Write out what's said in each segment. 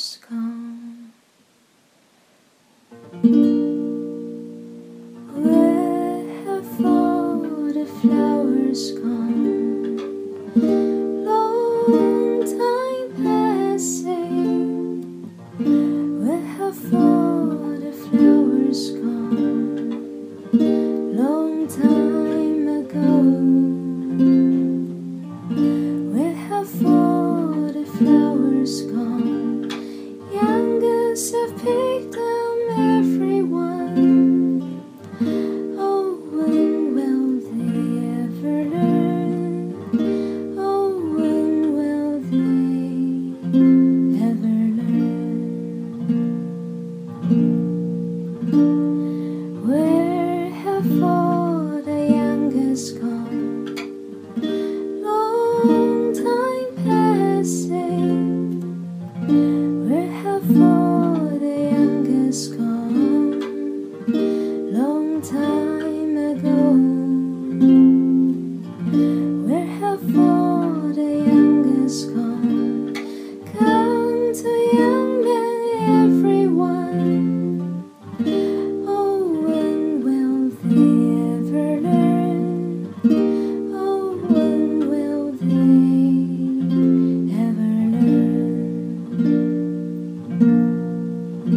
is gone. Where have all the flowers gone? We have I?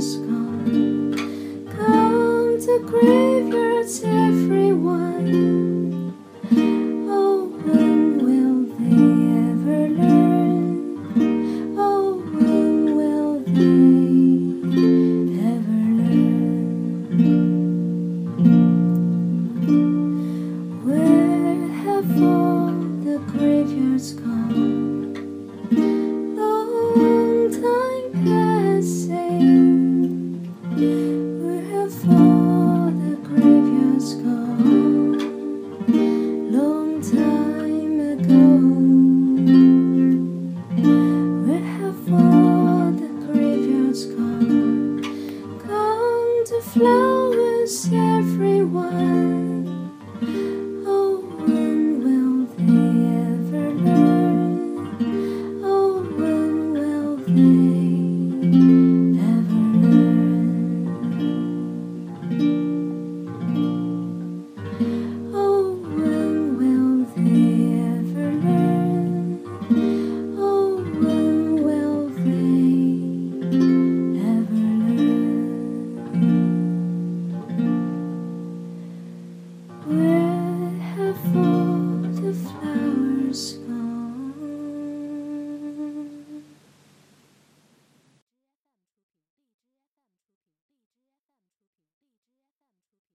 is gone. Down the graveyards, everyone. Oh, when will they ever learn? Oh, when will they ever learn? Where have all the graveyards gone? flowers, everyone.